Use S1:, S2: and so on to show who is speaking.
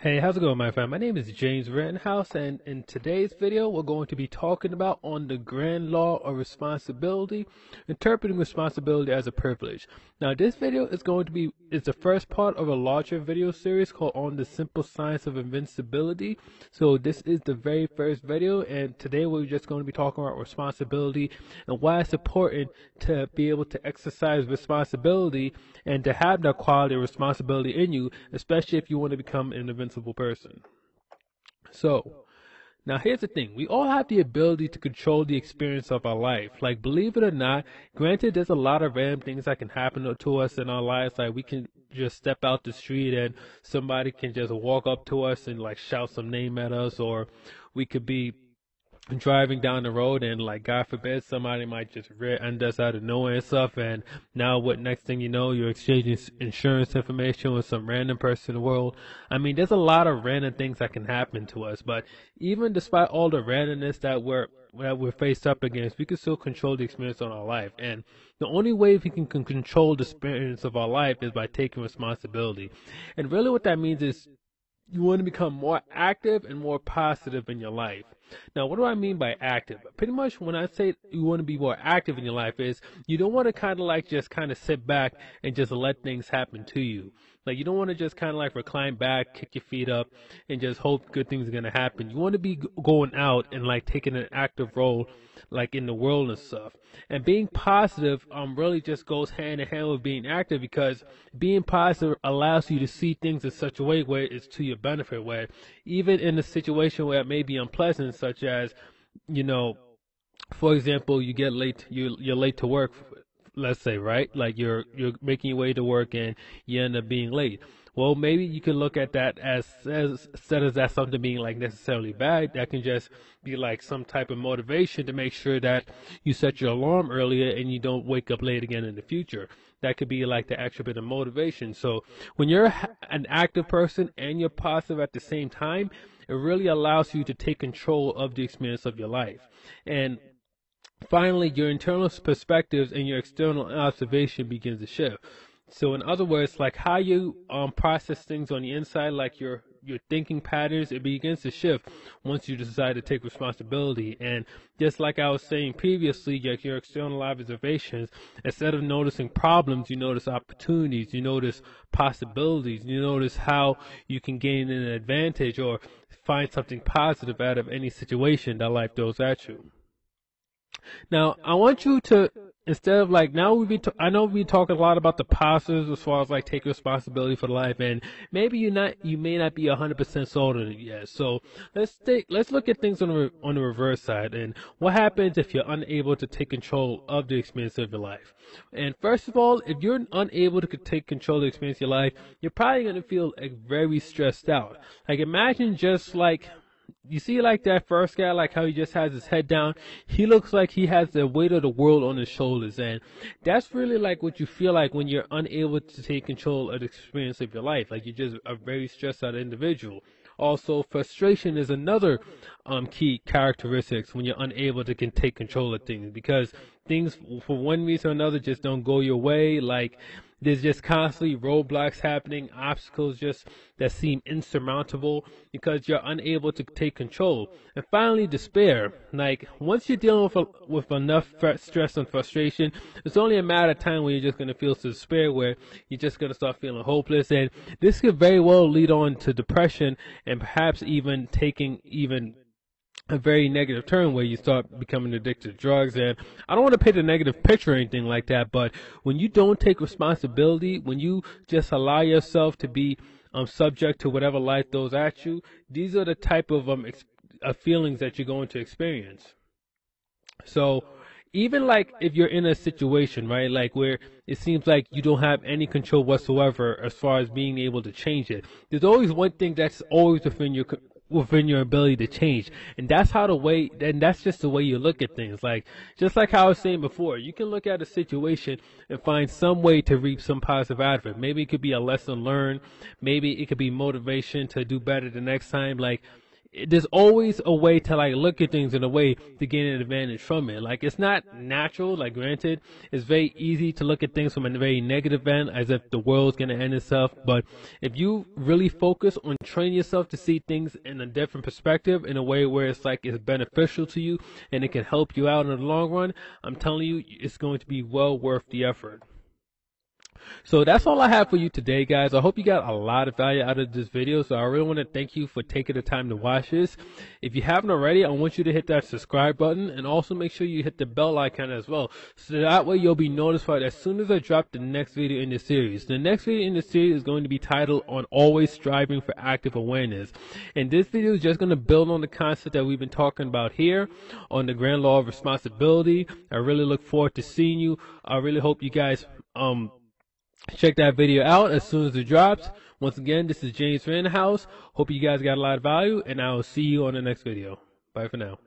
S1: Hey, how's it going, my friend? My name is James Rittenhouse, and in today's video, we're going to be talking about on the grand law of responsibility, interpreting responsibility as a privilege. Now, this video is going to be is the first part of a larger video series called on the simple science of invincibility. So, this is the very first video, and today we're just going to be talking about responsibility and why it's important to be able to exercise responsibility and to have that quality of responsibility in you, especially if you want to become an invincible person. So, now here's the thing. We all have the ability to control the experience of our life. Like, believe it or not, granted there's a lot of random things that can happen to us in our lives. Like, we can just step out the street and somebody can just walk up to us and like shout some name at us or we could be driving down the road and like God forbid somebody might just rear end us out of nowhere and stuff and now what next thing you know you're exchanging insurance information with some random person in the world. I mean there's a lot of random things that can happen to us but even despite all the randomness that we're that we're faced up against, we can still control the experience on our life. And the only way we can, can control the experience of our life is by taking responsibility. And really what that means is you want to become more active and more positive in your life. Now, what do I mean by active? Pretty much when I say you want to be more active in your life is you don't want to kind of like just kind of sit back and just let things happen to you. Like you don't want to just kind of like recline back, kick your feet up, and just hope good things are gonna happen. You want to be going out and like taking an active role, like in the world and stuff. And being positive, um, really just goes hand in hand with being active because being positive allows you to see things in such a way where it's to your benefit. Where even in a situation where it may be unpleasant, such as, you know, for example, you get late, you you're late to work let's say, right? Like you're you're making your way to work and you end up being late. Well, maybe you can look at that as as instead of that something being like necessarily bad. That can just be like some type of motivation to make sure that you set your alarm earlier and you don't wake up late again in the future. That could be like the extra bit of motivation. So when you're an active person and you're positive at the same time, it really allows you to take control of the experience of your life. And Finally, your internal perspectives and your external observation begins to shift. So, in other words, like how you um, process things on the inside, like your your thinking patterns, it begins to shift once you decide to take responsibility. And just like I was saying previously, like your external observations, instead of noticing problems, you notice opportunities, you notice possibilities, you notice how you can gain an advantage or find something positive out of any situation that life throws at you. Now, I want you to instead of like now we be I know we talk a lot about the positives as far as like take responsibility for life, and maybe you not you may not be hundred percent sold on it yet. So let's take let's look at things on the on the reverse side and what happens if you're unable to take control of the experience of your life. And first of all, if you're unable to take control of the experience of your life, you're probably gonna feel like very stressed out. Like imagine just like you see like that first guy, like how he just has his head down. He looks like he has the weight of the world on his shoulders, and that's really like what you feel like when you're unable to take control of the experience of your life. Like you're just a very stressed out individual. Also, frustration is another um, key characteristics when you're unable to can take control of things because things, for one reason or another, just don't go your way. Like there's just constantly roadblocks happening, obstacles just that seem insurmountable because you're unable to take control. And finally, despair. Like once you're dealing with a, with enough stress and frustration, it's only a matter of time when you're just gonna feel despair, where you're just gonna start feeling hopeless, and this could very well lead on to depression and perhaps even taking even a very negative turn where you start becoming addicted to drugs. And I don't want to paint a negative picture or anything like that, but when you don't take responsibility, when you just allow yourself to be um, subject to whatever life throws at you, these are the type of um, ex- uh, feelings that you're going to experience. So, even like if you're in a situation, right, like where it seems like you don't have any control whatsoever as far as being able to change it, there's always one thing that's always within your within your ability to change. And that's how the way, and that's just the way you look at things. Like, just like how I was saying before, you can look at a situation and find some way to reap some positive out of it. Maybe it could be a lesson learned. Maybe it could be motivation to do better the next time. Like, there's always a way to like look at things in a way to gain an advantage from it. Like it's not natural. Like granted, it's very easy to look at things from a very negative end, as if the world's gonna end itself. But if you really focus on training yourself to see things in a different perspective, in a way where it's like it's beneficial to you and it can help you out in the long run, I'm telling you, it's going to be well worth the effort. So that's all I have for you today, guys. I hope you got a lot of value out of this video. So I really want to thank you for taking the time to watch this. If you haven't already, I want you to hit that subscribe button and also make sure you hit the bell icon as well. So that way you'll be notified as soon as I drop the next video in the series. The next video in the series is going to be titled on always striving for active awareness. And this video is just going to build on the concept that we've been talking about here on the grand law of responsibility. I really look forward to seeing you. I really hope you guys um Check that video out as soon as it drops. Once again, this is James House. Hope you guys got a lot of value, and I will see you on the next video. Bye for now.